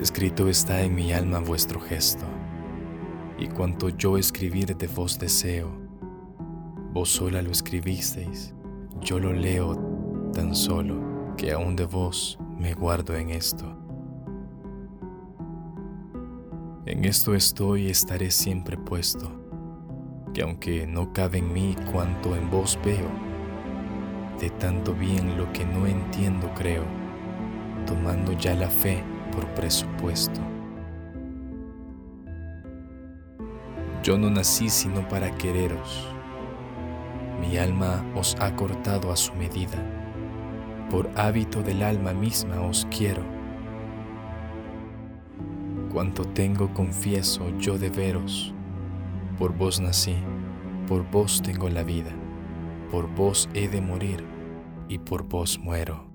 Escrito está en mi alma vuestro gesto, y cuanto yo escribir de vos deseo, vos sola lo escribisteis, yo lo leo tan solo que aún de vos me guardo en esto. En esto estoy y estaré siempre puesto, que aunque no cabe en mí cuanto en vos veo, de tanto bien lo que no entiendo creo, tomando ya la fe por presupuesto. Yo no nací sino para quereros, mi alma os ha cortado a su medida, por hábito del alma misma os quiero. Cuanto tengo confieso yo de veros, por vos nací, por vos tengo la vida, por vos he de morir y por vos muero.